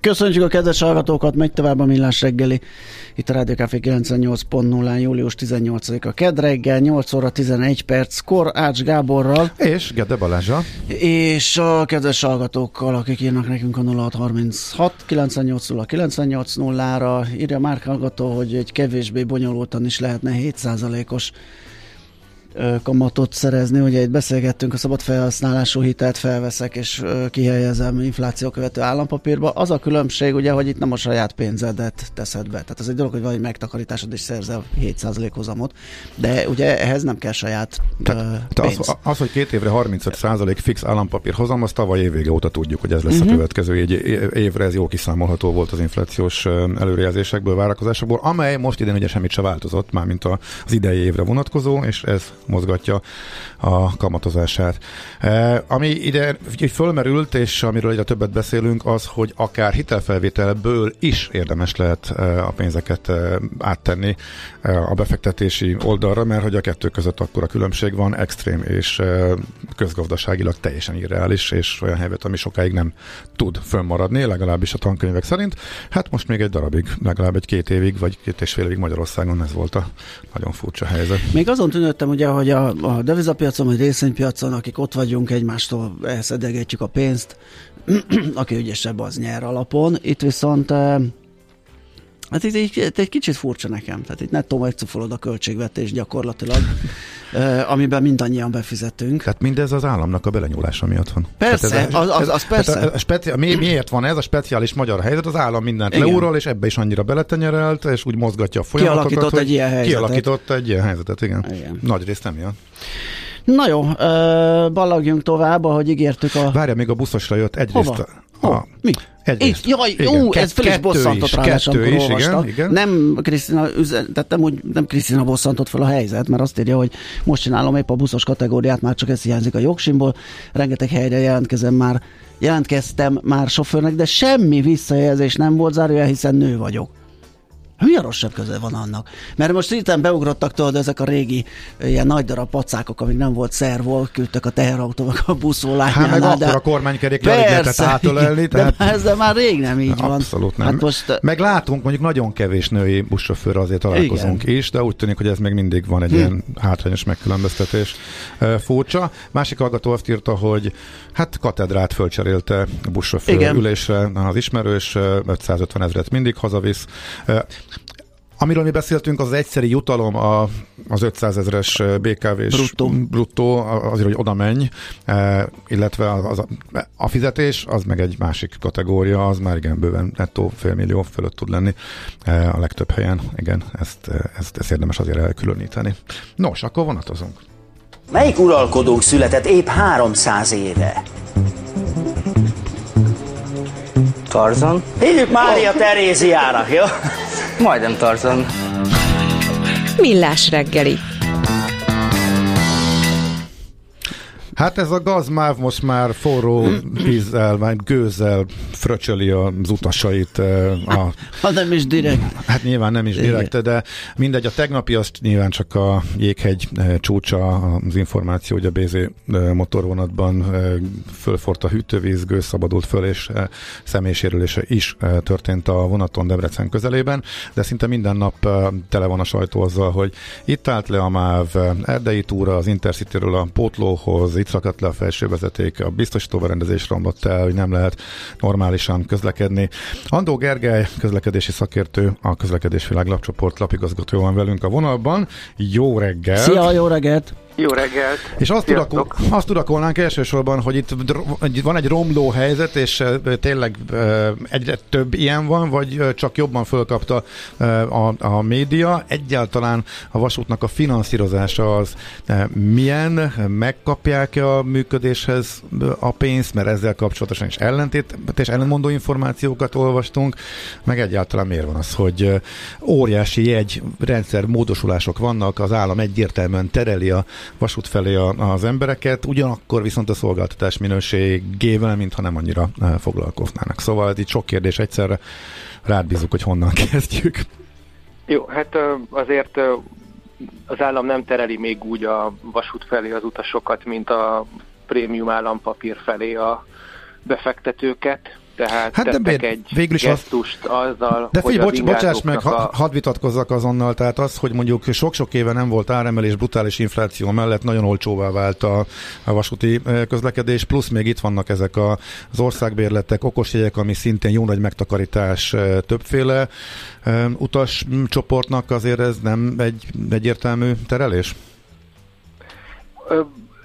Köszönjük a kedves hallgatókat, megy tovább a Millás reggeli. Itt a Rádió Café 98.0-án július 18-a kedd reggel, 8 óra 11 perc, Kor Ács Gáborral. És Gede Balázsa. És a kedves hallgatókkal, akik írnak nekünk a 0636 980 980-ra. Írja már hallgató, hogy egy kevésbé bonyolultan is lehetne 7%-os kamatot szerezni. Ugye itt beszélgettünk, a szabad felhasználású hitelt felveszek és kihelyezem infláció követő állampapírba. Az a különbség, ugye, hogy itt nem a saját pénzedet teszed be. Tehát az egy dolog, hogy valami megtakarításod és szerzel 7% hozamot, de ugye ehhez nem kell saját Te, pénz. Az, az, hogy két évre 35% fix állampapír hozam, az tavaly évvége óta tudjuk, hogy ez lesz uh-huh. a mhm. következő évre, ez jó kiszámolható volt az inflációs előrejelzésekből, várakozásokból, amely most idén ugye semmit se változott, mármint az idei évre vonatkozó, és ez mozgatja a kamatozását. E, ami ide fölmerült, és amiről egyre többet beszélünk, az, hogy akár hitelfelvételből is érdemes lehet e, a pénzeket e, áttenni e, a befektetési oldalra, mert hogy a kettő között akkor a különbség van, extrém és közgazdaságilag teljesen irreális, és olyan helyzet, ami sokáig nem tud fönnmaradni, legalábbis a tankönyvek szerint. Hát most még egy darabig, legalább egy-két évig, vagy két és fél évig Magyarországon ez volt a nagyon furcsa helyzet. Még azon tűnődtem ugye, hogy a, a devizapiacon vagy részvénypiacon, akik ott vagyunk, egymástól elszedegetjük a pénzt, aki ügyesebb, az nyer alapon. Itt viszont Hát itt egy, egy kicsit furcsa nekem. Tehát itt nettó megcufolod a költségvetés gyakorlatilag, amiben mindannyian befizetünk. Tehát mindez az államnak a belenyúlása miatt van. Persze, ez, az, az, az persze. a speci- mi, miért van ez a speciális magyar helyzet? Az állam mindent leúrol, és ebbe is annyira beletenyerelt, és úgy mozgatja a folyamatokat. Kialakított egy ilyen helyzetet. Kialakított egy ilyen helyzetet, igen. igen. Nagy részt nem jön. Na jó, ballagjunk tovább, ahogy ígértük a... Várja, még a buszosra jött egyrészt. Hova? A, Mi? Egyrészt. Itt, jaj, igen. Ú, ez fel is bosszantott rá, amikor is, igen, igen. Nem Krisztina, nem, úgy, nem Krisztina bosszantott fel a helyzet, mert azt írja, hogy most csinálom épp a buszos kategóriát, már csak ez hiányzik a jogsimból. Rengeteg helyre jelentkezem már, jelentkeztem már sofőrnek, de semmi visszajelzés nem volt zárja, hiszen nő vagyok. A rosszabb köze van annak? Mert most hirtelen beugrottak tudod ezek a régi ilyen nagy darab pacákok, amik nem volt szervol, küldtek a teherautónak a buszról Hát meg akkor a kormánykerék lehetett átölelni. Tehát... De ezzel már rég nem így van. Abszolút nem. Hát most... Meg látunk, mondjuk nagyon kevés női buszsofőr azért találkozunk Igen. is, de úgy tűnik, hogy ez még mindig van egy hm. ilyen hátrányos megkülönböztetés. Furcsa. Másik hallgató azt írta, hogy hát katedrát fölcserélte a buszsofőr ülésre az ismerős, 550 ezeret mindig hazavisz. Amiről mi beszéltünk, az, az egyszeri jutalom a, az 500 ezeres BKV-s bruttó. bruttó, azért, hogy oda menj, e, illetve az, a, a fizetés, az meg egy másik kategória, az már igen bőven nettó félmillió fölött tud lenni e, a legtöbb helyen. Igen, ezt, ezt, ezt érdemes azért elkülöníteni. Nos, akkor vonatozunk. Melyik uralkodónk született épp 300 éve? Tarzan? Hívjuk Mária oh. Teréziának, jó? Majdnem Tarzan. Millás reggeli. Hát ez a gazmáv most már forró vízzel, vagy gőzzel fröcsöli az utasait. A, ha nem is direkt. Hát nyilván nem is direkt, de mindegy, a tegnapi azt nyilván csak a jéghegy csúcsa, az információ, hogy a BZ motorvonatban fölfort a hűtővíz, gőz szabadult föl, és személysérülése is történt a vonaton Debrecen közelében, de szinte minden nap tele van a sajtó azzal, hogy itt állt le a MÁV, Erdei túra az Intercityről a pótlóhoz, itt szakadt le a felsővezeték, a biztosítóberendezés romlott el, hogy nem lehet normálisan közlekedni. Andó Gergely, közlekedési szakértő, a Közlekedés Világ lapcsoport lapigazgatója van velünk a vonalban. Jó reggel! Szia, jó reggelt! Jó reggelt! És azt, tudakol, azt tudakolnánk elsősorban, hogy itt van egy romló helyzet, és tényleg egyre több ilyen van, vagy csak jobban fölkapta a, a média. Egyáltalán a vasútnak a finanszírozása az milyen? Megkapják-e a működéshez a pénzt, mert ezzel kapcsolatosan is ellentét, és ellenmondó információkat olvastunk, meg egyáltalán miért van az, hogy óriási jegy rendszer módosulások vannak, az állam egyértelműen tereli a vasút felé a, az embereket, ugyanakkor viszont a szolgáltatás minőségével, mintha nem annyira e, foglalkoznának. Szóval itt sok kérdés egyszerre, rád bízunk, hogy honnan kezdjük. Jó, hát azért az állam nem tereli még úgy a vasút felé az utasokat, mint a prémium állampapír felé a befektetőket. Tehát hát de bér, egy végül is gesztust az, azzal, De figyelj, bocs, bocsáss meg, a... hadd vitatkozzak azonnal, tehát az, hogy mondjuk sok-sok éve nem volt áremelés, brutális infláció mellett nagyon olcsóvá vált a, a vasúti közlekedés, plusz még itt vannak ezek a, az országbérletek, okosjegyek, ami szintén jó nagy megtakarítás többféle utas csoportnak azért ez nem egy egyértelmű terelés?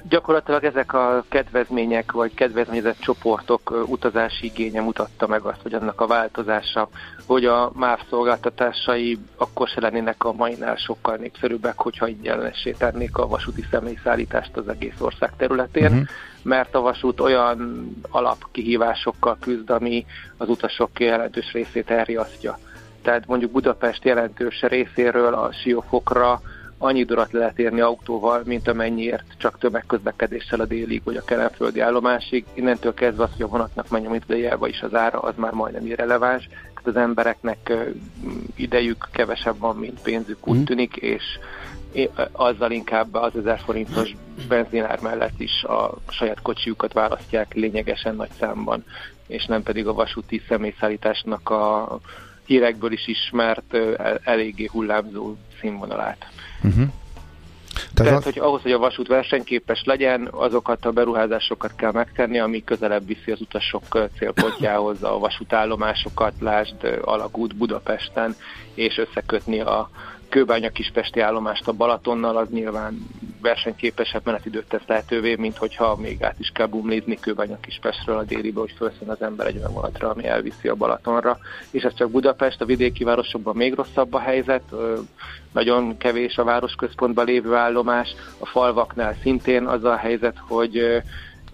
Gyakorlatilag ezek a kedvezmények vagy kedvezményezett csoportok utazási igénye mutatta meg azt, hogy annak a változása, hogy a MÁV szolgáltatásai akkor se lennének a mainál sokkal népszerűbbek, hogyha ingyenessé tennék a vasúti személyszállítást az egész ország területén, uh-huh. mert a vasút olyan alapkihívásokkal küzd, ami az utasok jelentős részét elriasztja. Tehát mondjuk Budapest jelentős részéről a Siófokra annyi durat lehet érni autóval, mint amennyiért csak tömegközlekedéssel a délig vagy a kelenföldi állomásig. Innentől kezdve az, hogy a vonatnak mennyi idejelva is az ára, az már majdnem irreleváns. Tehát az embereknek idejük kevesebb van, mint pénzük úgy mhm. tűnik, és azzal inkább az 1000 forintos benzinár mellett is a saját kocsiukat választják lényegesen nagy számban, és nem pedig a vasúti személyszállításnak a hírekből is ismert eléggé hullámzó színvonalát. Uh-huh. Tehát, Tehát, hogy ahhoz, hogy a vasút versenyképes legyen, azokat a beruházásokat kell megtenni, ami közelebb viszi az utasok célpontjához a vasútállomásokat, lásd Alagút Budapesten, és összekötni a Kőbánya Kispesti állomást a Balatonnal, az nyilván versenyképesebb menetidőt tesz lehetővé, mint hogyha még át is kell bumlizni Kőbánya Kispestről a délibe, hogy felszön az ember egy olyan vonatra, ami elviszi a Balatonra. És ez csak Budapest, a vidéki városokban még rosszabb a helyzet, nagyon kevés a városközpontban lévő állomás, a falvaknál szintén az a helyzet, hogy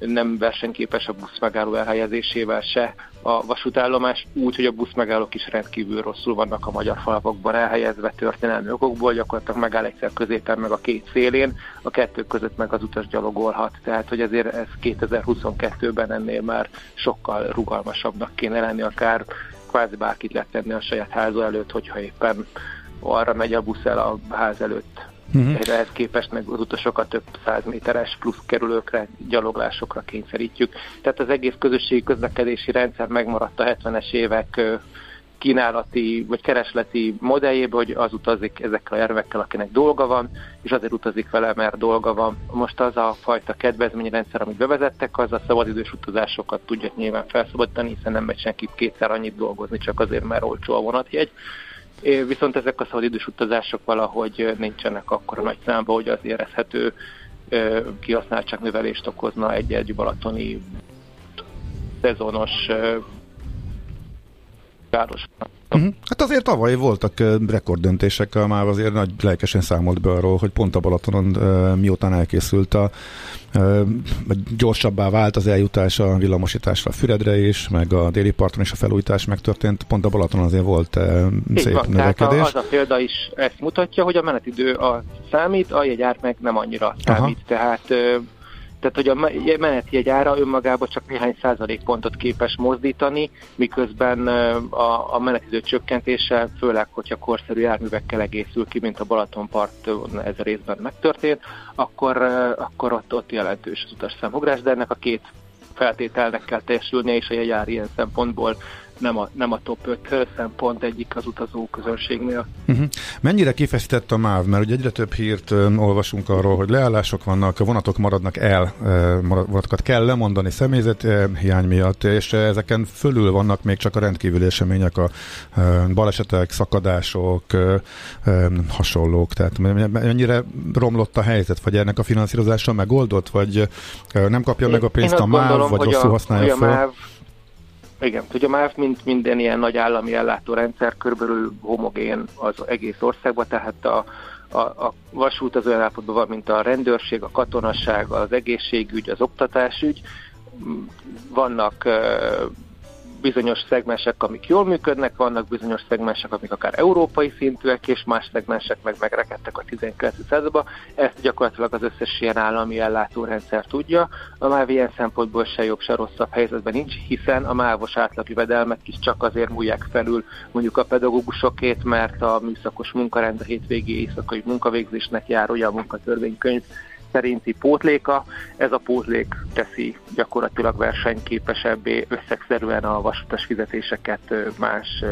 nem versenyképes a busz megálló elhelyezésével se a vasútállomás, úgy, hogy a busz megállók is rendkívül rosszul vannak a magyar falvakban elhelyezve történelmi okokból, gyakorlatilag megáll egyszer középen meg a két szélén, a kettő között meg az utas gyalogolhat. Tehát, hogy ezért ez 2022-ben ennél már sokkal rugalmasabbnak kéne lenni, akár kvázi bárkit letenni a saját háza előtt, hogyha éppen arra megy a busz el a ház előtt Uh-huh. Ehhez képest meg az utasokat több száz méteres plusz kerülőkre, gyaloglásokra kényszerítjük. Tehát az egész közösségi közlekedési rendszer megmaradt a 70-es évek kínálati vagy keresleti modelljében, hogy az utazik ezekkel a járművekkel, akinek dolga van, és azért utazik vele, mert dolga van. Most az a fajta kedvezményrendszer, amit bevezettek, az a szabadidős utazásokat tudja nyilván felszabadítani, hiszen nem megy senki kétszer annyit dolgozni, csak azért, mert olcsó a vonatjegy. Viszont ezek a szabadidős utazások valahogy nincsenek akkor nagy számba, hogy az érezhető növelést okozna egy-egy balatoni szezonos város. Uh-huh. Hát azért tavaly voltak rekorddöntések, már azért nagy lelkesen számolt be arról, hogy pont a Balatonon miután elkészült a gyorsabbá vált az eljutás a villamosításra a Füredre is, meg a déli parton is a felújítás megtörtént, pont a Balatonon azért volt uh, szép van, növekedés. Tehát a, az a példa is ezt mutatja, hogy a menetidő a számít, a jegyár meg nem annyira számít, Aha. tehát tehát, hogy a menetjegy ára önmagában csak néhány százalékpontot képes mozdítani, miközben a, a menetidő csökkentése, főleg, hogyha korszerű járművekkel egészül ki, mint a Balatonpart ez a részben megtörtént, akkor, akkor ott, ott jelentős az utas számugrás, de ennek a két feltételnek kell teljesülnie, és a jegyár ilyen szempontból nem a, nem a top 5 szempont egyik az utazó közönségnél. Uh-huh. Mennyire kifeszített a MÁV? Mert ugye egyre több hírt uh, olvasunk arról, hogy leállások vannak, a vonatok maradnak el, uh, vonatokat kell lemondani személyzet uh, hiány miatt, és ezeken fölül vannak még csak a rendkívüli események, a uh, balesetek, szakadások, uh, uh, hasonlók. Tehát mennyire romlott a helyzet, vagy ennek a finanszírozása megoldott, vagy uh, nem kapja én, meg a pénzt a MÁV, gondolom, vagy rosszul használja fel? MÁV, igen, ugye már mint minden ilyen nagy állami ellátórendszer körülbelül homogén az egész országban, tehát a, a, a vasút az olyan állapotban van, mint a rendőrség, a katonasság, az egészségügy, az oktatásügy. Vannak bizonyos szegmensek, amik jól működnek, vannak bizonyos szegmensek, amik akár európai szintűek, és más szegmensek meg megrekedtek a 19. században. Ezt gyakorlatilag az összes ilyen állami ellátórendszer tudja. A MÁV ilyen szempontból se jobb, se rosszabb helyzetben nincs, hiszen a mávos átlagjövedelmek is csak azért múlják felül mondjuk a pedagógusokét, mert a műszakos munkarend a hétvégi éjszakai munkavégzésnek jár olyan munkatörvénykönyv, szerinti pótléka. Ez a pótlék teszi gyakorlatilag versenyképesebbé összegszerűen a vasutas fizetéseket más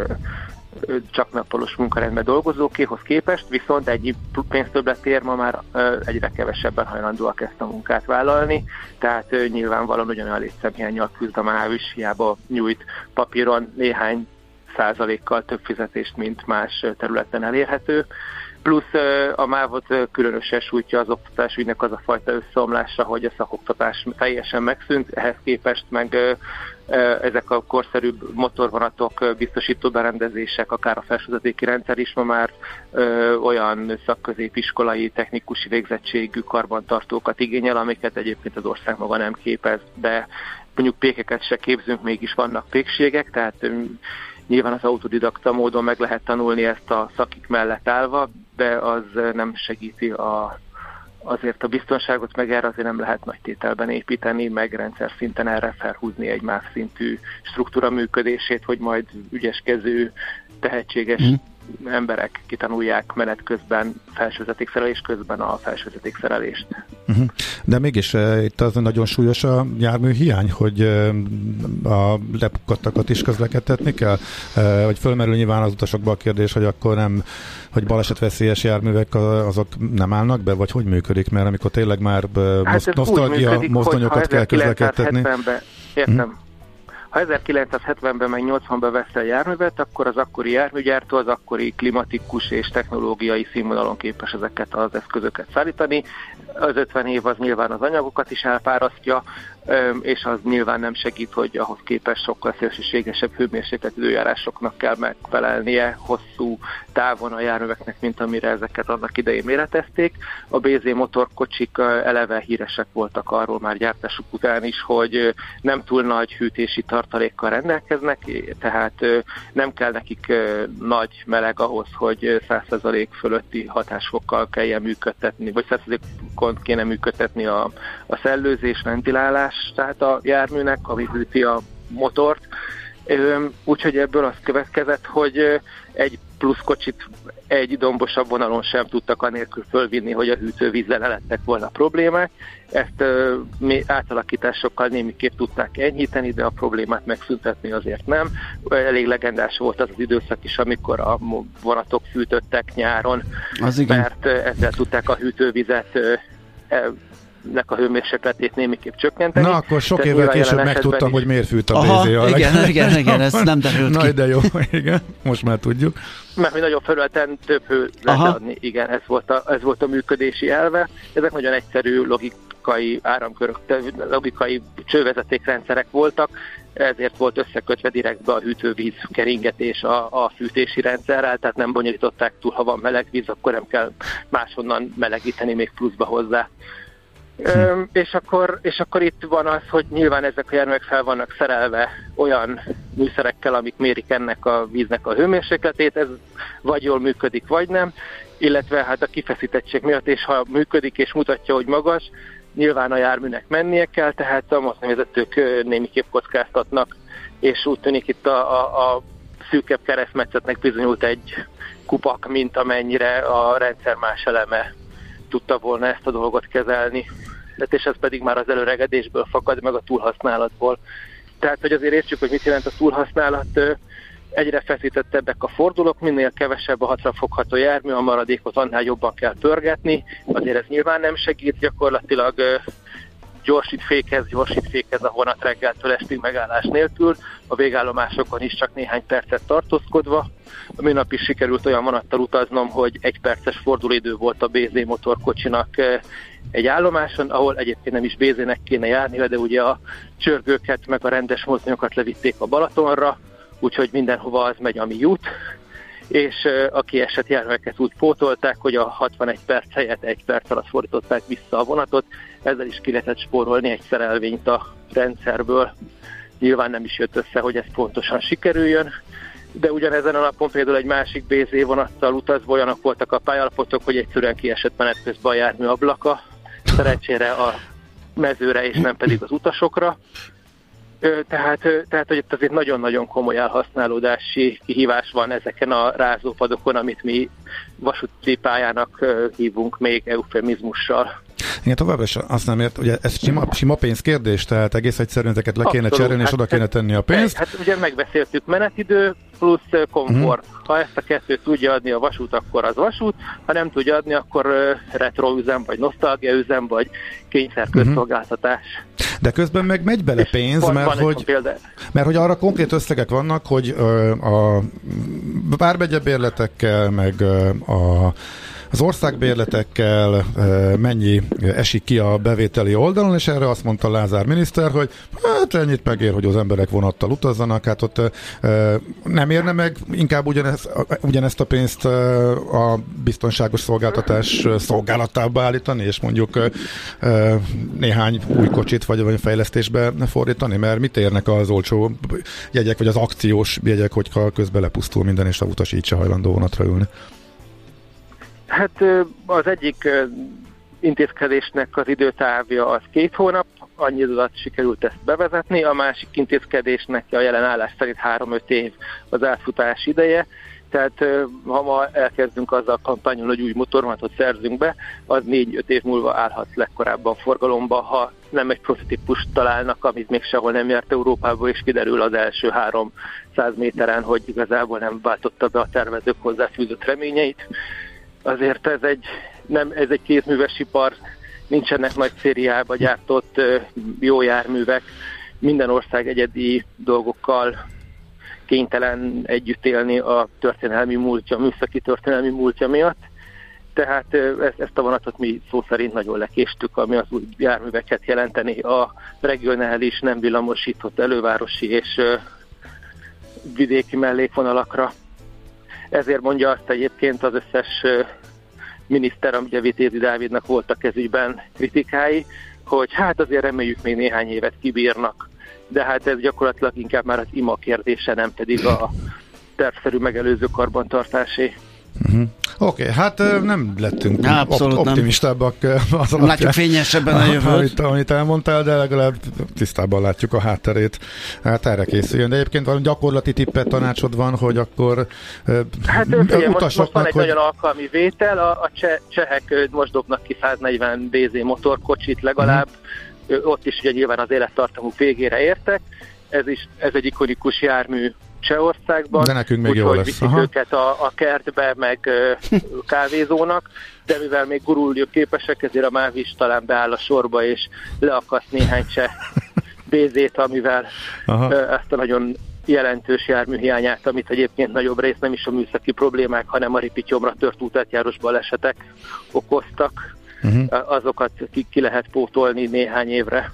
csak nappalós munkarendben dolgozókéhoz képest, viszont egy pénztöbbletért ma már egyre kevesebben hajlandóak ezt a munkát vállalni, tehát nyilvánvalóan ugyanolyan létszemhiányjal küzd a MÁV is, hiába nyújt papíron néhány százalékkal több fizetést, mint más területen elérhető plusz a mávot különösen sújtja az oktatásügynek az a fajta összeomlása, hogy a szakoktatás teljesen megszűnt, ehhez képest meg ezek a korszerűbb motorvonatok, biztosító berendezések, akár a felsővezetéki rendszer is ma már ö, olyan szakközépiskolai, technikusi végzettségű karbantartókat igényel, amiket egyébként az ország maga nem képez, de mondjuk pékeket se képzünk, mégis vannak pékségek, tehát Nyilván az autodidakta módon meg lehet tanulni ezt a szakik mellett állva, de az nem segíti a, azért a biztonságot, meg erre azért nem lehet nagy tételben építeni, meg rendszer szinten erre felhúzni egy más szintű struktúra működését, hogy majd ügyeskező, tehetséges mm emberek kitanulják menet közben felsővezetékszerelés közben a felsővezetékszerelést. Uh-huh. De mégis uh, itt az nagyon súlyos a jármű hiány, hogy uh, a lepukkadtakat is közlekedtetni kell? Uh, vagy fölmerül nyilván az utasokba a kérdés, hogy akkor nem, hogy balesetveszélyes járművek azok nem állnak be, vagy hogy működik? Mert amikor tényleg már uh, hát nosztalgia mozdonyokat kell közlekedtetni. Értem. Uh-huh ha 1970-ben meg 80-ban veszel járművet, akkor az akkori járműgyártó az akkori klimatikus és technológiai színvonalon képes ezeket az eszközöket szállítani. Az 50 év az nyilván az anyagokat is elpárasztja, és az nyilván nem segít, hogy ahhoz képest sokkal szélsőségesebb hőmérséklet időjárásoknak kell megfelelnie hosszú távon a járműveknek, mint amire ezeket annak idején méretezték. A BZ motorkocsik eleve híresek voltak arról már gyártásuk után is, hogy nem túl nagy hűtési tartalékkal rendelkeznek, tehát nem kell nekik nagy meleg ahhoz, hogy 100% fölötti hatásfokkal kelljen működtetni, vagy 100%-on kéne működtetni a, a szellőzés, ventilálás, tehát a járműnek, ami hűti a motort. Úgyhogy ebből az következett, hogy egy plusz kocsit egy dombosabb vonalon sem tudtak anélkül fölvinni, hogy a hűtővízzel lettek volna problémák. Ezt mi átalakításokkal némiképp tudták enyhíteni, de a problémát megszüntetni azért nem. Elég legendás volt az az időszak is, amikor a vonatok fűtöttek nyáron, az igen. mert ezzel tudták a hűtővizet nek a hőmérsékletét némiképp csökkenteni. Na, akkor sok évvel később megtudtam, is... hogy miért fűt a Aha, BZA. Igen, igen, igen, ez nem derült ki. Na, de jó, igen, most már tudjuk. Mert hogy nagyobb felületen több hő lehet adni, igen, ez volt, a, ez volt a működési elve. Ezek nagyon egyszerű logikai áramkörök, logikai csővezetékrendszerek voltak, ezért volt összekötve direktbe a hűtővíz keringetés a, a fűtési rendszerrel, tehát nem bonyolították túl, ha van meleg víz, akkor nem kell máshonnan melegíteni még pluszba hozzá. Hm. és, akkor, és akkor itt van az, hogy nyilván ezek a járművek fel vannak szerelve olyan műszerekkel, amik mérik ennek a víznek a hőmérsékletét, ez vagy jól működik, vagy nem, illetve hát a kifeszítettség miatt, és ha működik és mutatja, hogy magas, nyilván a járműnek mennie kell, tehát a mozdonyvezetők némiképp kockáztatnak, és úgy tűnik itt a, a, a szűkebb keresztmetszetnek bizonyult egy kupak, mint amennyire a rendszer más eleme tudta volna ezt a dolgot kezelni és ez pedig már az előregedésből fakad, meg a túlhasználatból. Tehát, hogy azért értsük, hogy mit jelent a túlhasználat, egyre feszítettebbek a fordulók, minél kevesebb a hatra fogható jármű, a maradékot annál jobban kell pörgetni, azért ez nyilván nem segít, gyakorlatilag gyorsít fékez, gyorsít fékez a vonat reggeltől estig megállás nélkül, a végállomásokon is csak néhány percet tartózkodva. A minap is sikerült olyan vonattal utaznom, hogy egy perces fordulidő volt a BZ motorkocsinak egy állomáson, ahol egyébként nem is BZ-nek kéne járni, de ugye a csörgőket meg a rendes mozdonyokat levitték a Balatonra, úgyhogy mindenhova az megy, ami jut, és a kiesett járműveket úgy pótolták, hogy a 61 perc helyett egy perc alatt fordították vissza a vonatot, ezzel is ki lehetett spórolni egy szerelvényt a rendszerből. Nyilván nem is jött össze, hogy ez pontosan sikerüljön, de ugyanezen a napon például egy másik BZ vonattal utazva olyanok voltak a pályalapotok, hogy egyszerűen kiesett menet közben a jármű ablaka, szerencsére a mezőre és nem pedig az utasokra. Tehát, tehát hogy itt azért nagyon-nagyon komoly elhasználódási kihívás van ezeken a rázópadokon, amit mi vasúti pályának hívunk még eufemizmussal. Igen, továbbra is azt nem ért, ugye ez sima, sima pénzkérdés, tehát egész egyszerűen ezeket le kéne cserélni, és hát, oda kéne tenni a pénzt. Hát ugye megbeszéltük menetidő plusz komfort. Uh-huh. Ha ezt a kettőt tudja adni a vasút, akkor az vasút, ha nem tudja adni, akkor retro üzem, vagy nosztalgia üzem, vagy kényszerközszolgáltatás. Uh-huh. De közben meg megy bele pénz, van, mert, van hogy, mert hogy arra konkrét összegek vannak, hogy a bárbegyebérletekkel, meg a az országbérletekkel mennyi esik ki a bevételi oldalon, és erre azt mondta Lázár miniszter, hogy hát ennyit megér, hogy az emberek vonattal utazzanak, hát ott nem érne meg inkább ugyanezt, ugyanezt a pénzt a biztonságos szolgáltatás szolgálatába állítani, és mondjuk néhány új kocsit vagy, vagy fejlesztésbe fordítani, mert mit érnek az olcsó jegyek, vagy az akciós jegyek, hogyha közben lepusztul minden, és a utas így se hajlandó vonatra ülni. Hát az egyik intézkedésnek az időtávja az két hónap, annyi alatt sikerült ezt bevezetni, a másik intézkedésnek a jelen állás szerint 3-5 év az átfutás ideje, tehát ha ma elkezdünk azzal kampányolni, hogy új motorvonatot szerzünk be, az 4-5 év múlva állhat legkorábban forgalomba, ha nem egy prototípust találnak, amit még sehol nem járt Európába, és kiderül az első 300 méteren, hogy igazából nem váltotta be a tervezők hozzáfűzött reményeit azért ez egy, nem, ez egy kézműves ipar, nincsenek nagy szériába gyártott jó járművek, minden ország egyedi dolgokkal kénytelen együtt élni a történelmi múltja, a műszaki történelmi múltja miatt. Tehát ezt a vonatot mi szó szerint nagyon lekéstük, ami az új járműveket jelenteni a regionális, nem villamosított elővárosi és vidéki mellékvonalakra. Ezért mondja azt egyébként az összes miniszter, ugye Vitézi Dávidnak voltak kezügyben kritikái, hogy hát azért reméljük még néhány évet kibírnak, de hát ez gyakorlatilag inkább már az ima kérdése, nem pedig a tervszerű megelőző karbantartásé. Uh-huh. Oké, okay, hát nem lettünk op- optimistábbak az alapján. Látjuk fényesebben a jövőt. Amit, amit elmondtál, de legalább tisztában látjuk a hátterét. Hát erre készüljön. De egyébként valami gyakorlati tippet tanácsod van, hogy akkor Hát figyelj, most, most van egy hogy... nagyon alkalmi vétel, a, a cseh, csehek most dobnak ki 140 BZ motorkocsit legalább, uh-huh. ott is ugye nyilván az élettartamuk végére értek, ez is ez egy ikonikus jármű Csehországban. De nekünk még jó lesz. Aha. őket a, a kertbe, meg kávézónak, de mivel még gurulni képesek, ezért a MÁV is talán beáll a sorba, és leakaszt néhány cseh bézét, amivel Aha. ezt a nagyon jelentős járműhiányát, amit egyébként nagyobb rész nem is a műszaki problémák, hanem a ripityomra tört útátjáros balesetek okoztak uh-huh. azokat ki, ki lehet pótolni néhány évre.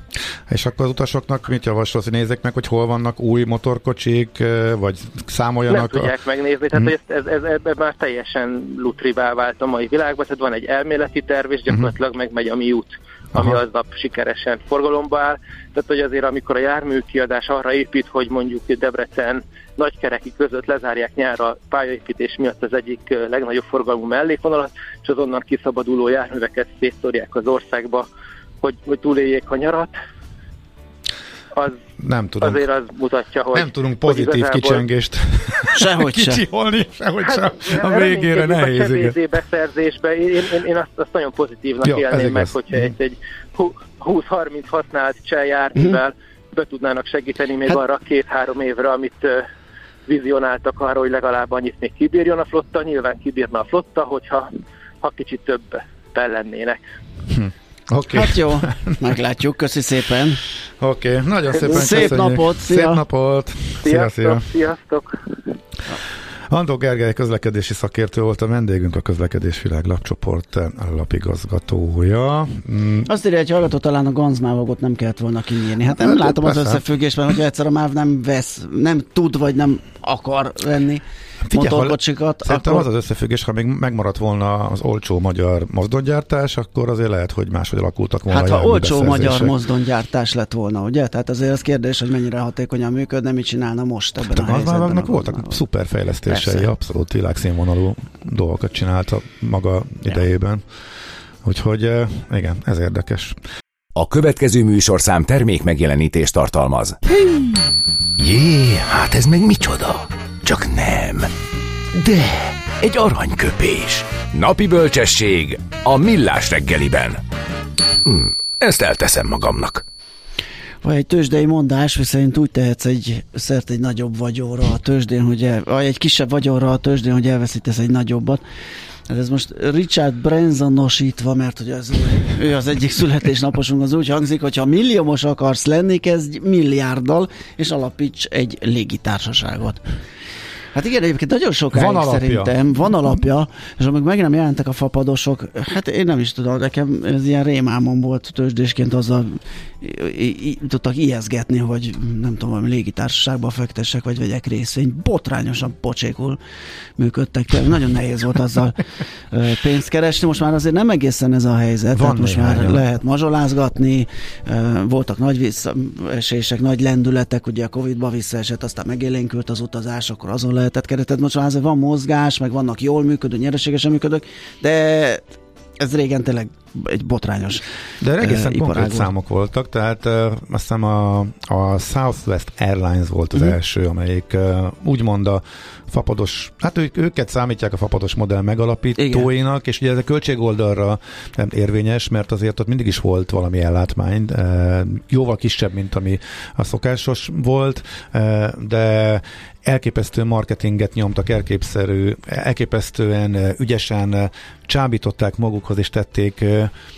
És akkor az utasoknak mit javasolsz, hogy nézzék meg, hogy hol vannak új motorkocsik, vagy számoljanak? Nem tudják a... megnézni, tehát uh-huh. ez, ez, ez, ez már teljesen lutrivá vált a mai világban, tehát van egy elméleti terv, és gyakorlatilag uh-huh. megmegy a mi út ami Aha. aznap sikeresen forgalomba áll. Tehát, hogy azért amikor a jármű kiadás arra épít, hogy mondjuk Debrecen nagykereki között lezárják nyára pályaépítés miatt az egyik legnagyobb forgalmú mellékvonalat, és azonnan kiszabaduló járműveket szétszórják az országba, hogy, hogy túléljék a nyarat, az nem tudom. azért az mutatja, hogy... Nem tudunk pozitív igazából... kicsengést sehogy kicsiholni, sehogy hát, sem. A végére nehéz. A beszerzésben én, én, én azt, azt nagyon pozitívnak Jó, élném meg, hogyha egy, egy 20-30 használt cseh járművel be tudnának segíteni még hát, arra két-három évre, amit vizionáltak arra, hogy legalább annyit még kibírjon a flotta. Nyilván kibírna a flotta, hogyha ha kicsit több lennének. Hm. Okay. Hát jó, meglátjuk, köszi szépen. Oké, okay. nagyon szépen Szép köszönjük. napot, szia. Szép napot. Szia, szia. Sziasztok. Andó Gergely közlekedési szakértő volt a vendégünk, a közlekedés világlapcsoport lapigazgatója. Mm. Azt írja, hogy hallgató talán a ganzmávogot nem kellett volna kinyírni. Hát nem hát, látom persze. az összefüggésben, hogy egyszer a MÁV nem vesz, nem tud vagy nem akar venni motorkocsikat. Szerintem akkor... az az összefüggés, ha még megmaradt volna az olcsó magyar mozdongyártás, akkor azért lehet, hogy máshogy alakultak volna. Hát ha olcsó magyar mozdongyártás lett volna, ugye? Tehát azért az kérdés, hogy mennyire hatékonyan működne, mit csinálna most ebben hát a, a helyzetben. A voltak szuper fejlesztései, Persze. abszolút világszínvonalú dolgokat csinálta maga idejében. Úgyhogy eh, igen, ez érdekes. A következő műsorszám termék megjelenítést tartalmaz. Jé, hát ez meg micsoda? Csak nem. De, egy aranyköpés. Napi bölcsesség a millás reggeliben. Hm, ezt elteszem magamnak. Vagy egy tőzsdei mondás, szerint úgy tehetsz egy szert egy nagyobb vagyonra a tőzsdén, hogy el, vagy egy kisebb vagyonra a tőzsdén, hogy elveszítesz egy nagyobbat. Hát ez most Richard Bransonosítva, mert hogy az, ő az egyik születésnaposunk, az úgy hangzik, hogy ha milliómos akarsz lenni, kezdj milliárddal, és alapíts egy légitársaságot. Hát igen, egyébként nagyon sokáig van alapja. szerintem van alapja, és amíg meg nem jelentek a fapadosok, hát én nem is tudom, nekem ez ilyen rémámon volt tőzsdésként azzal tudtak ijeszgetni, hogy nem tudom, valami légitársaságban fektessek, vagy vegyek részvényt. Botrányosan pocsékul működtek. Nagyon nehéz volt azzal pénzt keresni. Most már azért nem egészen ez a helyzet. Van most már jön. lehet mazsolázgatni. Voltak nagy visszaesések, nagy lendületek, ugye a Covid-ba visszaesett, aztán megélénkült az utazás, akkor azon lehetett keretett. Most már van mozgás, meg vannak jól működő, nyereségesen működők, de ez régen tényleg egy botrányos De egészen uh, konkrét számok voltak, tehát uh, azt hiszem a, a Southwest Airlines volt az uh-huh. első, amelyik uh, úgymond a fapados, hát ők, őket számítják a fapados modell megalapítóinak, Igen. és ugye ez a költségoldalra nem érvényes, mert azért ott mindig is volt valami ellátmány, uh, jóval kisebb, mint ami a szokásos volt, uh, de elképesztő marketinget nyomtak, elképszerű, elképesztően ügyesen csábították magukhoz és tették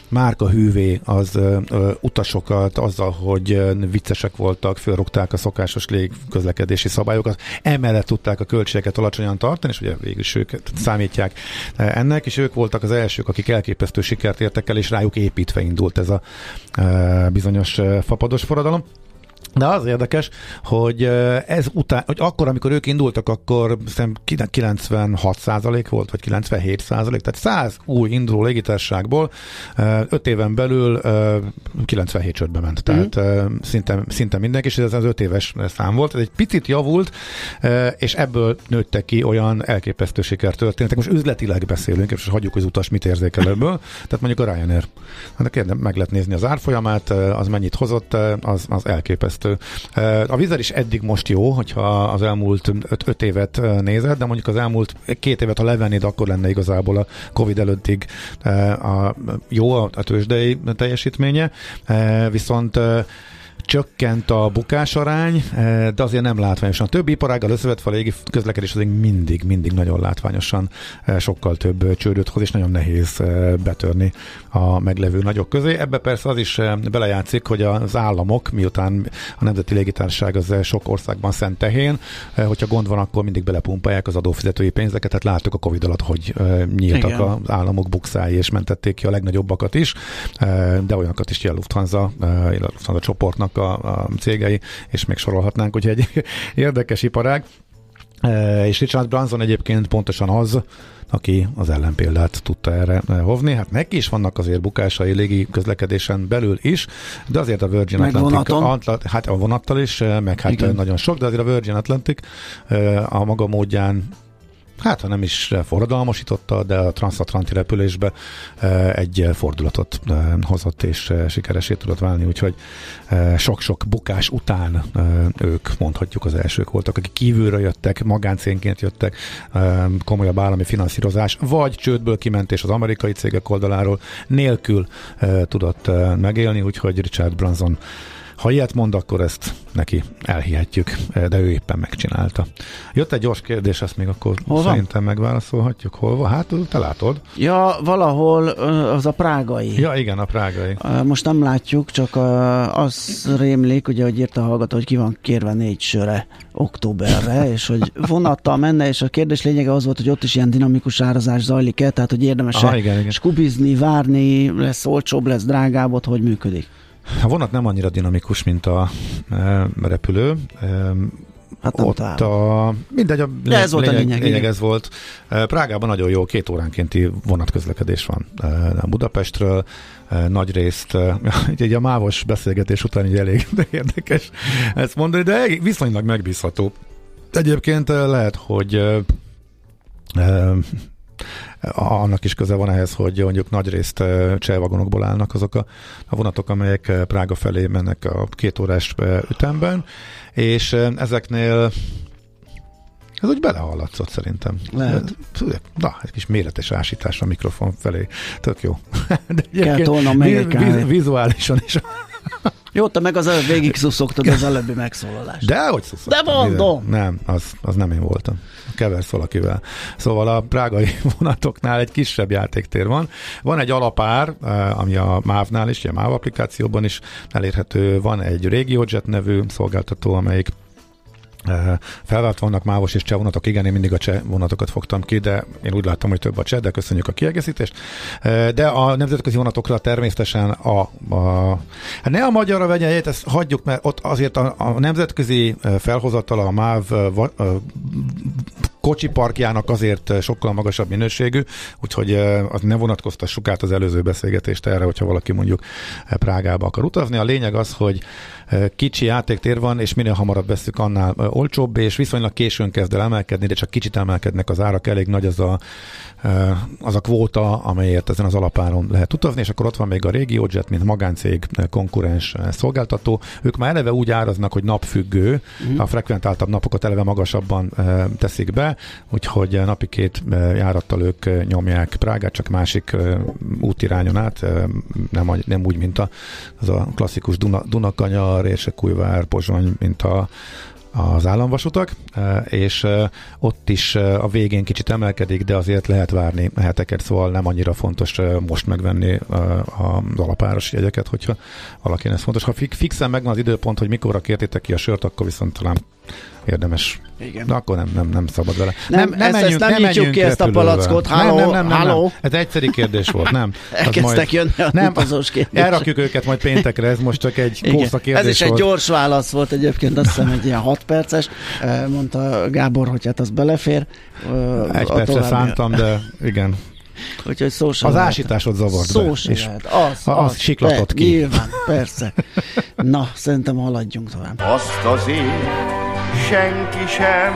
márka hűvé az utasokat azzal, hogy viccesek voltak, fölrúgták a szokásos légközlekedési szabályokat, emellett tudták a költségeket alacsonyan tartani, és ugye végül is őket számítják ennek, és ők voltak az elsők, akik elképesztő sikert értek el, és rájuk építve indult ez a bizonyos fapados forradalom. De az érdekes, hogy ez után, hogy akkor, amikor ők indultak, akkor szerintem 96% volt, vagy 97 százalék, tehát 100 új induló légitárságból 5 éven belül 97 csődbe ment. Tehát mm. szinte, szinte mindenki, és ez az 5 éves szám volt. Ez egy picit javult, és ebből nőttek ki olyan elképesztő sikertörténetek. Most üzletileg beszélünk, és hagyjuk, hogy az utas mit érzékel ebből. Tehát mondjuk a Ryanair. Hát meg lehet nézni az árfolyamát, az mennyit hozott, az, az elképesztő. A Vizer is eddig most jó, hogyha az elmúlt öt, öt évet nézed, de mondjuk az elmúlt két évet, ha levennéd, akkor lenne igazából a Covid előttig a, jó a tőzsdei teljesítménye, viszont csökkent a bukás arány, eh, de azért nem látványosan. A többi iparággal összevetve a légi közlekedés azért mindig, mindig nagyon látványosan eh, sokkal több csődöt hoz, és nagyon nehéz eh, betörni a meglevő nagyok közé. Ebbe persze az is belejátszik, hogy az államok, miután a Nemzeti Légitársaság az sok országban szent tehén, hogyha gond van, akkor mindig belepumpálják az adófizetői pénzeket, tehát láttuk a Covid alatt, hogy nyíltak Igen. az államok bukszái, és mentették ki a legnagyobbakat is, de olyanokat is, a Lufthansa, a Lufthansa csoportnak a, a cégei, és még sorolhatnánk, hogy egy érdekes iparág. E, és Richard Branson egyébként pontosan az, aki az ellenpéldát tudta erre hovni. Hát neki is vannak azért bukásai légi közlekedésen belül is, de azért a Virgin meg Atlantic, Atlant, hát a vonattal is, meg hát Igen. nagyon sok, de azért a Virgin Atlantic e, a maga módján hát ha nem is forradalmasította, de a transatlanti repülésbe e, egy fordulatot e, hozott és e, sikeresé tudott válni, úgyhogy sok-sok bukás után ők mondhatjuk az elsők voltak, akik kívülről jöttek, magáncénként jöttek, komolyabb állami finanszírozás, vagy csődből kimentés az amerikai cégek oldaláról nélkül tudott megélni, úgyhogy Richard Branson Ha ilyet mond, akkor ezt neki elhihetjük, de ő éppen megcsinálta. Jött egy gyors kérdés, ezt még akkor Hol szerintem van? megválaszolhatjuk. Hol van? Hát, te látod. Ja, valahol az a prágai. Ja, igen, a prágai. Most nem látjuk, csak az rémlik, ugye, hogy írta a hallgató, hogy ki van kérve négy söre októberre, és hogy vonattal menne, és a kérdés lényege az volt, hogy ott is ilyen dinamikus árazás zajlik-e, tehát hogy érdemes-e skubizni, várni, lesz olcsóbb, lesz drágább, ott hogy működik? A vonat nem annyira dinamikus, mint a e, repülő. E, Hát nem ott a, mindegy, a De ez volt a lényeg, lényeg ez volt. E, Prágában nagyon jó két óránkénti vonatközlekedés van e, Budapestről, e, nagy részt, így a mávos beszélgetés után így elég de érdekes ezt mondani, de viszonylag megbízható. Egyébként lehet, hogy annak is köze van ehhez, hogy mondjuk nagy részt cselvagonokból állnak azok a, a vonatok, amelyek Prága felé mennek a két órás ütemben, és ezeknél ez úgy belehallatszott szerintem. Lehet. Na, egy kis méretes ásítás a mikrofon felé. Tök jó. De Kell tolnom meg egy vizuálisan is jó, te meg az előbb végig szuszogtad az előbbi megszólalást. De hogy szuszogtad? De mondom! Nem, az, az nem én voltam. Keversz valakivel. Szóval a prágai vonatoknál egy kisebb játéktér van. Van egy alapár, eh, ami a MÁV-nál is, a MÁV applikációban is elérhető. Van egy RegioJet nevű szolgáltató, amelyik felvált vannak mávos és cseh vonatok, igen, én mindig a cseh vonatokat fogtam ki, de én úgy láttam, hogy több a cseh, de köszönjük a kiegészítést. De a nemzetközi vonatokra természetesen a, a hát ne a magyarra vegyen egyet, ezt hagyjuk, mert ott azért a, a nemzetközi felhozatala a MÁV kocsi parkjának azért sokkal magasabb minőségű, úgyhogy az ne vonatkoztassuk át az előző beszélgetést erre, hogyha valaki mondjuk Prágába akar utazni. A lényeg az, hogy kicsi játéktér van, és minél hamarabb veszük, annál olcsóbb, és viszonylag későn kezd el emelkedni, de csak kicsit emelkednek az árak, elég nagy az a, az a kvóta, amelyért ezen az alapáron lehet utazni, és akkor ott van még a RegioJet, mint magáncég konkurens szolgáltató. Ők már eleve úgy áraznak, hogy napfüggő, uh-huh. a frekventáltabb napokat eleve magasabban teszik be, úgyhogy napi két járattal ők nyomják Prágát, csak másik útirányon át, nem, nem úgy, mint a, az a klasszikus Duna, Dunakanyar, Érsekújvár, Pozsony, mint a az államvasutak, e, és e, ott is e, a végén kicsit emelkedik, de azért lehet várni heteket, szóval nem annyira fontos most megvenni az alapáros jegyeket, hogyha valakinek ez fontos. Ha fixen megvan az időpont, hogy mikorra kértétek ki a sört, akkor viszont talán érdemes. Igen. De akkor nem, nem, nem szabad vele. Nem, nem, nem, ezt, menjünk, ezt nem, nem nyitjuk ki ezt a palackot. Háló, nem, nem, nem, nem, nem. Ez egyszerű kérdés volt, nem. Elkezdtek majd, jönni a nem, utazós kérdés. Elrakjuk őket majd péntekre, ez most csak egy kósza kérdés Ez is volt. egy gyors válasz volt egyébként, azt hiszem egy ilyen 6 perces. Mondta Gábor, hogy hát az belefér. Egy percre szántam, de igen. Úgyhogy szó Az lehet. ásításod zavart szó be. És lehet. Az, az, az siklatott ki. Nyilván, persze. Na, szerintem haladjunk tovább. Azt azért senki sem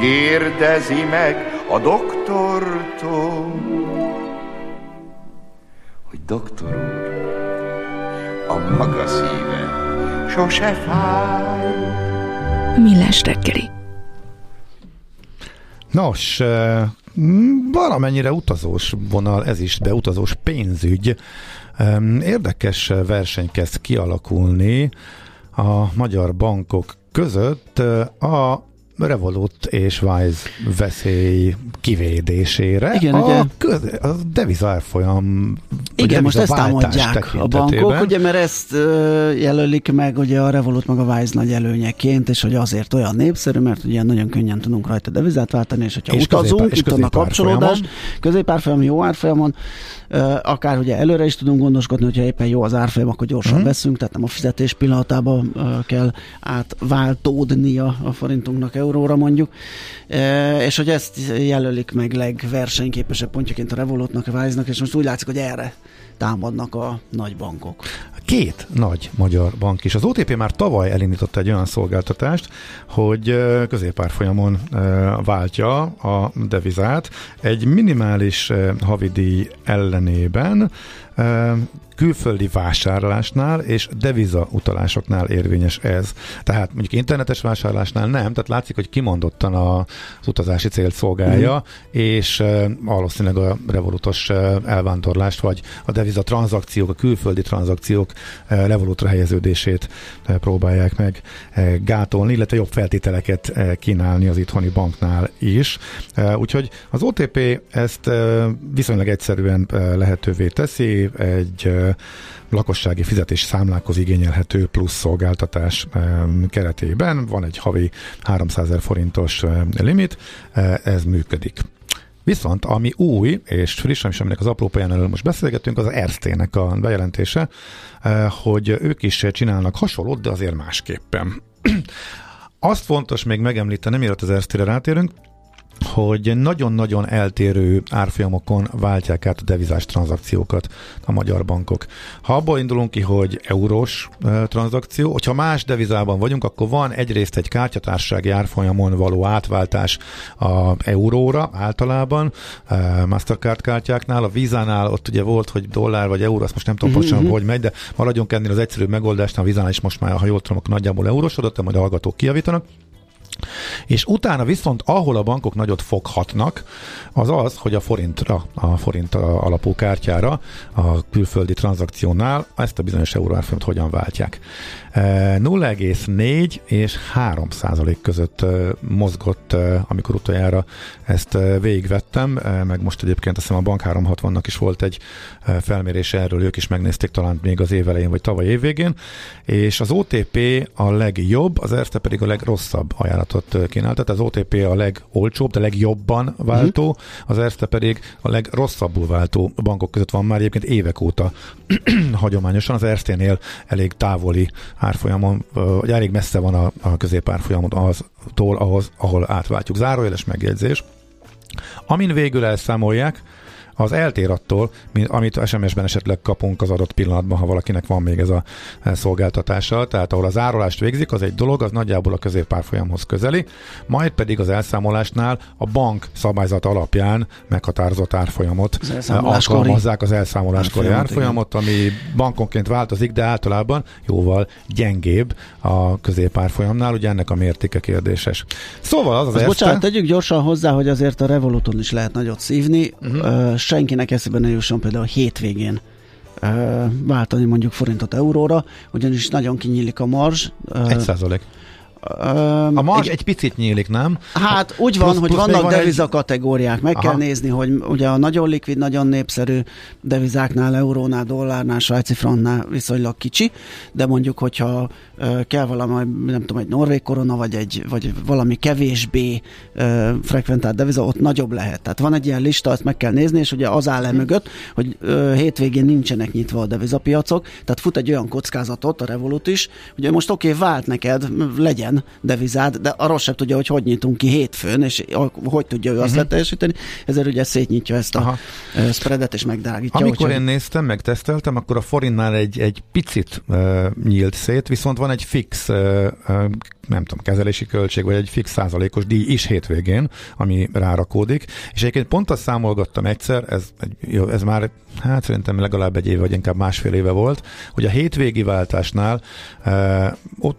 kérdezi meg a doktortól, hogy doktor úr, a maga szíve sose fáj. Millás reggeli. Nos, valamennyire utazós vonal ez is, de utazós pénzügy. Érdekes verseny kezd kialakulni a magyar bankok között a Revolut és Wise veszély kivédésére. Igen, a, ugye? Köz, a deviza igen, most ezt támadják a bankok, ugye, mert ezt jelölik meg ugye a Revolut meg a Wise nagy előnyeként, és hogy azért olyan népszerű, mert ugye nagyon könnyen tudunk rajta devizát váltani, és hogyha és utazunk, itt a kapcsolódás, középárfolyam, jó árfolyamon, akár ugye előre is tudunk gondoskodni, hogyha éppen jó az árfolyam, akkor gyorsan hmm. veszünk, tehát nem a fizetés pillanatában kell átváltódnia a forintunknak euróra mondjuk, és hogy ezt jelölik meg legversenyképesebb pontjaként a Revolutnak, a Wise-nak, és most úgy látszik, hogy erre támadnak a nagy bankok. Két nagy magyar bank is. Az OTP már tavaly elindította egy olyan szolgáltatást, hogy középárfolyamon váltja a devizát egy minimális havidíj ellenében külföldi vásárlásnál és deviza utalásoknál érvényes ez. Tehát mondjuk internetes vásárlásnál nem, tehát látszik, hogy kimondottan az utazási célt szolgálja, mm. és valószínűleg a revolutos elvándorlást, vagy a deviza tranzakciók, a külföldi tranzakciók revolutra helyeződését próbálják meg gátolni, illetve jobb feltételeket kínálni az itthoni banknál is. Úgyhogy az OTP ezt viszonylag egyszerűen lehetővé teszi, egy lakossági fizetés számlákhoz igényelhető plusz szolgáltatás keretében. Van egy havi 300 ezer forintos limit, ez működik. Viszont ami új és friss, és aminek az aprópaján elől most beszélgetünk, az Erztének a bejelentése, hogy ők is csinálnak hasonlót, de azért másképpen. Azt fontos még megemlíteni, mielőtt az Erztére rátérünk, hogy nagyon-nagyon eltérő árfolyamokon váltják át a devizás tranzakciókat a magyar bankok. Ha abból indulunk ki, hogy eurós e, tranzakció, hogyha más devizában vagyunk, akkor van egyrészt egy kártyatársasági árfolyamon való átváltás a euróra általában, e, Mastercard kártyáknál, a Visa-nál ott ugye volt, hogy dollár vagy euró, azt most nem tudom pontosan, mm-hmm. hogy megy, de maradjunk ennél az egyszerű megoldásnál, a Visa-nál is most már, ha jól tudom, akkor nagyjából eurósodott, de majd a hallgatók kijavítanak. És utána viszont, ahol a bankok nagyot foghatnak, az az, hogy a forintra, a forint alapú kártyára, a külföldi tranzakciónál ezt a bizonyos euróárfolyamot hogyan váltják. 0,4 e, és 3 százalék között mozgott, amikor utoljára ezt végigvettem, meg most egyébként azt hiszem a Bank 360-nak is volt egy felmérése erről, ők is megnézték talán még az év elején, vagy tavaly évvégén, és az OTP a legjobb, az Erste pedig a legrosszabb ajánlatot kínálta, tehát az OTP a legolcsóbb, de legjobban váltó, uh-huh. az Erste pedig a legrosszabbul váltó bankok között van már egyébként évek óta hagyományosan, az Erste-nél elég távoli árfolyamon, vagy elég messze van a, a középárfolyamon aztól, ahhoz, ahol átváltjuk. Zárójeles megjegyzés. Amin végül elszámolják, az eltér attól, amit SMS-ben esetleg kapunk az adott pillanatban, ha valakinek van még ez a e, szolgáltatása. Tehát ahol az árolást végzik, az egy dolog, az nagyjából a középpárfolyamhoz közeli, majd pedig az elszámolásnál a bank szabályzat alapján meghatározott árfolyamot az alkalmazzák az elszámoláskori árfolyamot, ami bankonként változik, de általában jóval gyengébb a középárfolyamnál, ugye ennek a mértéke kérdéses. Szóval az az, az Bocsánat, tegyük gyorsan hozzá, hogy azért a Revoluton is lehet nagyot szívni. Uh-huh senkinek eszébe ne jusson például hétvégén váltani mondjuk forintot euróra, ugyanis nagyon kinyílik a marzs. Egy százalék. A marzs egy, egy picit nyílik, nem? Hát úgy van, plusz, hogy plusz vannak van deviza egy... kategóriák. Meg Aha. kell nézni, hogy ugye a nagyon likvid, nagyon népszerű devizáknál, eurónál, dollárnál, svájci franknál viszonylag kicsi, de mondjuk, hogyha uh, kell valami, nem tudom, egy norvég korona, vagy, egy, vagy valami kevésbé uh, frekventált deviza, ott nagyobb lehet. Tehát van egy ilyen lista, ezt meg kell nézni, és ugye az áll e mögött, hogy uh, hétvégén nincsenek nyitva a devizapiacok, tehát fut egy olyan kockázatot, a Revolut is, hogy most oké, okay, vált neked, legyen legyen devizát, de arról sem tudja, hogy hogy nyitunk ki hétfőn, és hogy tudja ő azt uh-huh. leteljesíteni, ezért ugye szétnyitja ezt a Aha. spreadet, és megdrágítja. Amikor úgy, én néztem, megteszteltem, akkor a forintnál egy, egy picit uh, nyílt szét, viszont van egy fix uh, nem tudom, kezelési költség, vagy egy fix százalékos díj is hétvégén, ami rárakódik. És egyébként pont azt számolgattam egyszer, ez, ez már hát szerintem legalább egy éve, vagy inkább másfél éve volt, hogy a hétvégi váltásnál eh,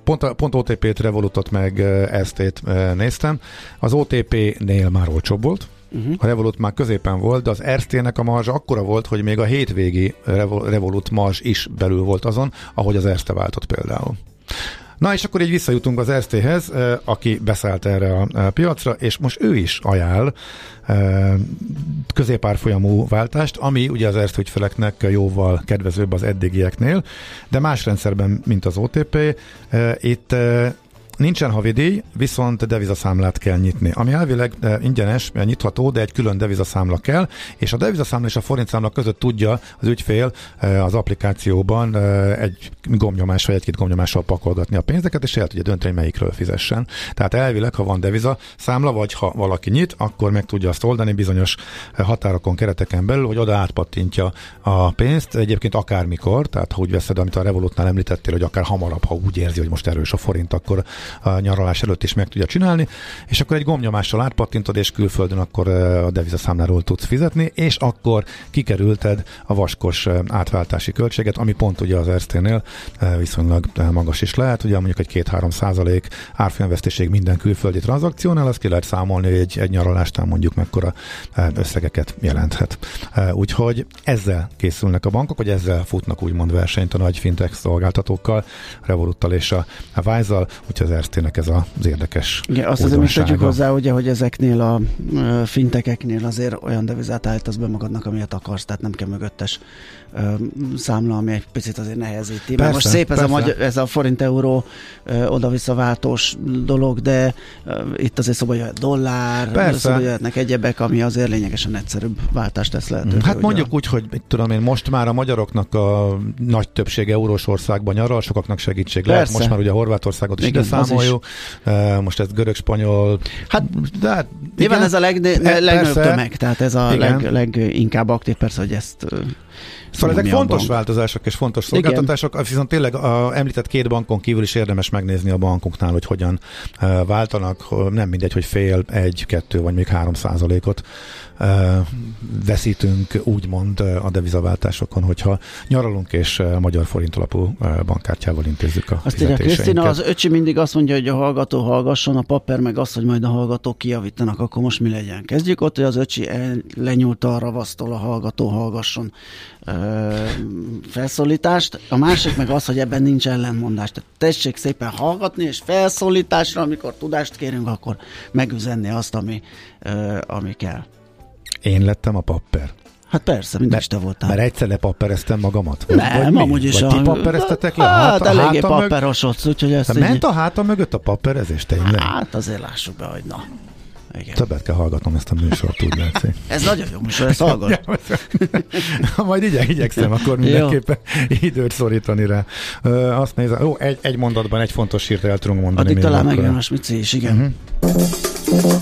pont, pont OTP-t, Revolutot meg eh, néztem, az OTP-nél már olcsóbb volt, Uh-huh. A Revolut már középen volt, de az Erstének a marzs akkora volt, hogy még a hétvégi Revolut marzs is belül volt azon, ahogy az Erste váltott például. Na és akkor így visszajutunk az Erztéhez, aki beszállt erre a piacra, és most ő is ajánl középárfolyamú váltást, ami ugye az Erzt ügyfeleknek jóval kedvezőbb az eddigieknél, de más rendszerben, mint az OTP. Itt Nincsen havidíj, viszont devizaszámlát kell nyitni, ami elvileg eh, ingyenes, eh, nyitható, de egy külön devizaszámla kell, és a devizaszámla és a forintszámla között tudja az ügyfél eh, az applikációban egy gomnyomás vagy egy-két gomnyomással pakolgatni a pénzeket, és el tudja dönteni, melyikről fizessen. Tehát elvileg, ha van deviza számla, vagy ha valaki nyit, akkor meg tudja azt oldani bizonyos határokon, kereteken belül, hogy oda átpattintja a pénzt, egyébként akármikor, tehát ha úgy veszed, amit a Revolutnál említettél, hogy akár hamarabb, ha úgy érzi, hogy most erős a forint, akkor a nyaralás előtt is meg tudja csinálni, és akkor egy gombnyomással átpattintod, és külföldön akkor a devizaszámláról tudsz fizetni, és akkor kikerülted a vaskos átváltási költséget, ami pont ugye az Erzténél viszonylag magas is lehet, ugye mondjuk egy 2-3 százalék árfolyamveszteség minden külföldi tranzakciónál, azt ki lehet számolni, egy, egy nyaralásnál mondjuk mekkora összegeket jelenthet. Úgyhogy ezzel készülnek a bankok, hogy ezzel futnak úgymond versenyt a nagy fintech szolgáltatókkal, Revoluttal és a Wise-zal, úgyhogy az Erztének ez az érdekes Igen, azt azért még tegyük hozzá, ugye, hogy ezeknél a fintekeknél azért olyan devizát állítasz be magadnak, amilyet akarsz, tehát nem kell mögöttes számla, ami egy picit azért nehezíti. Persze, most szép ez a, magyar, ez a forint-euró oda-visszaváltós dolog, de itt azért szóba jöhet dollár, persze. szóba jöhetnek egyebek, ami azért lényegesen egyszerűbb váltást tesz lehetővé. Hát mondjuk úgy, hogy tudom én, most már a magyaroknak a nagy többség eurós országban nyaral, sokaknak segítség persze. lehet. Most már ugye Horvátországot is ide számoljuk, most ez görög-spanyol. Hát, de hát Nyilván ez a leg, legnagyobb tömeg, tehát ez a leg, leginkább aktív, persze, hogy ezt Szóval ezek fontos bank. változások és fontos szolgáltatások, Igen. viszont tényleg a említett két bankon kívül is érdemes megnézni a bankoknál, hogy hogyan váltanak. Nem mindegy, hogy fél, egy, kettő vagy még három százalékot veszítünk úgymond a devizaváltásokon, hogyha nyaralunk és magyar forint alapú bankkártyával intézzük a Azt írja Krisztina, az öcsi mindig azt mondja, hogy a hallgató hallgasson, a papper meg azt, hogy majd a hallgatók kijavítanak, akkor most mi legyen? Kezdjük ott, hogy az öcsi lenyúlta a ravasztól a hallgató hallgasson felszólítást, a másik meg az, hogy ebben nincs ellenmondás. Tehát tessék szépen hallgatni, és felszólításra, amikor tudást kérünk, akkor megüzenni azt, ami, ami kell. Én lettem a papper. Hát persze, mindig is te voltál. Mert egyszer lepappereztem magamat? Vagy, nem, vagy amúgy is. Vagy a... ti pappereztetek le? Hát, hát eléggé papperosodsz, úgyhogy ezt így... Ment a hátam mögött a papperezés tényleg? Hát azért lássuk be, hogy na. Igen. Többet kell hallgatnom ezt a műsort, úgy látszik. Ez nagyon jó műsor, ezt hallgat. ja, majd igyek, igyekszem akkor mindenképpen időt szorítani rá. Ö, azt nézem, ó, egy, egy mondatban egy fontos hírt el tudunk mondani. Addig talán megjön a smici is, igen. Uh-huh.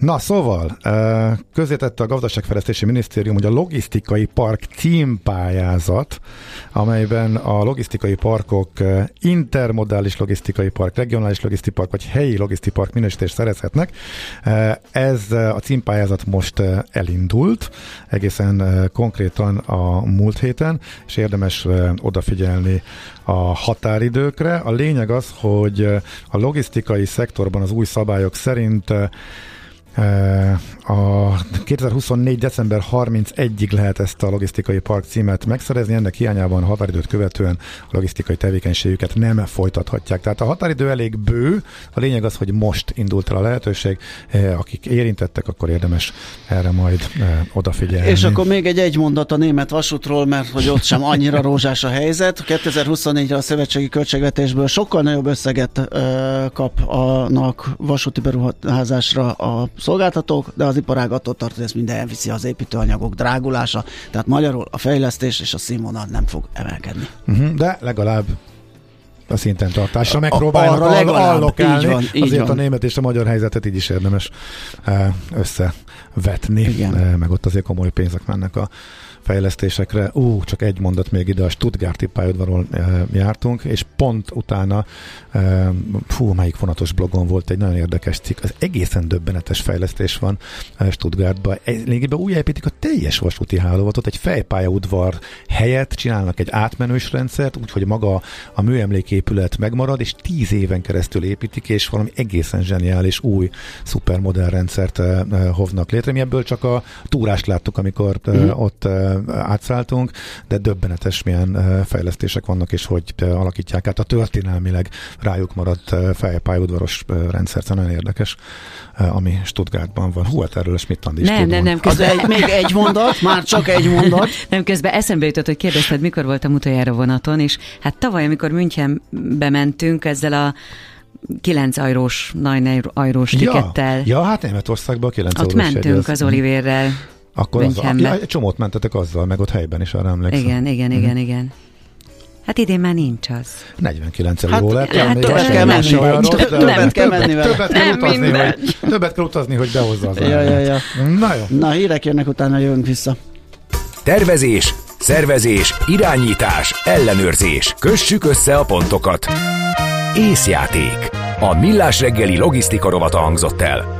Na szóval, közétette a Gazdaságfejlesztési Minisztérium, hogy a logisztikai park címpályázat, amelyben a logisztikai parkok intermodális logisztikai park, regionális logisztikai park vagy helyi logisztikai park minősítést szerezhetnek. Ez a címpályázat most elindult, egészen konkrétan a múlt héten, és érdemes odafigyelni a határidőkre. A lényeg az, hogy a logisztikai szektorban az új szabályok szerint a 2024. december 31-ig lehet ezt a logisztikai park címet megszerezni, ennek hiányában határidőt követően a logisztikai tevékenységüket nem folytathatják. Tehát a határidő elég bő, a lényeg az, hogy most indult el a lehetőség, akik érintettek, akkor érdemes erre majd odafigyelni. És akkor még egy egy mondat a német vasútról, mert hogy ott sem annyira rózsás a helyzet. 2024-re a szövetségi költségvetésből sokkal nagyobb összeget kapnak vasúti beruházásra a szolgáltatók, de az iparág attól tart, hogy ezt minden elviszi az építőanyagok drágulása, tehát magyarul a fejlesztés és a színvonal nem fog emelkedni. Uh-huh, de legalább a szinten tartásra megpróbálnak allokálni. Így van, így Azért van. a német és a magyar helyzetet így is érdemes eh, összevetni, Igen. Eh, meg ott azért komoly pénzek mennek a fejlesztésekre. Ú, csak egy mondat még ide, a Stuttgarti pályaudvaron e, jártunk, és pont utána, e, fú, melyik vonatos blogon volt egy nagyon érdekes cikk, az egészen döbbenetes fejlesztés van e, Stuttgartban. Lényegében újjáépítik a teljes vasúti hálózatot, egy fejpályaudvar helyett csinálnak egy átmenős rendszert, úgyhogy maga a műemléképület megmarad, és tíz éven keresztül építik, és valami egészen zseniális új szupermodern rendszert hovnak létre. Mi ebből csak a túrást láttuk, amikor mm. ott átszálltunk, de döbbenetes milyen fejlesztések vannak, és hogy alakítják át a történelmileg rájuk maradt fejpályaudvaros rendszert. Nagyon érdekes, ami Stuttgartban van. Hú, hát erről Andi is Nem, nem, nem. Közben... Az egy, még egy mondat, már csak egy mondat. nem, közben eszembe jutott, hogy kérdezted, mikor voltam utoljára vonaton, és hát tavaly, amikor Münchenbe mentünk ezzel a 9 eurós, 9 eurós tikettel. Ja, ja hát Németországban 9 Ott mentünk az Olivérrel Akkor az, Münchenbe. ja, egy csomót mentetek azzal, meg ott helyben is arra emlékszem. Igen, igen, igen, igen. Hát idén már nincs az. 49 Hát, jó lett. hát többet kell nem menni. Többet kell menni vele. Többet kell utazni, hogy, többet kell utazni, hogy behozza az Ja, ja, ja. Na jó. Na, hírek jönnek, utána jövünk vissza. Tervezés, szervezés, irányítás, ellenőrzés. Kössük össze a pontokat. Észjáték. A millás reggeli logisztika rovata hangzott el.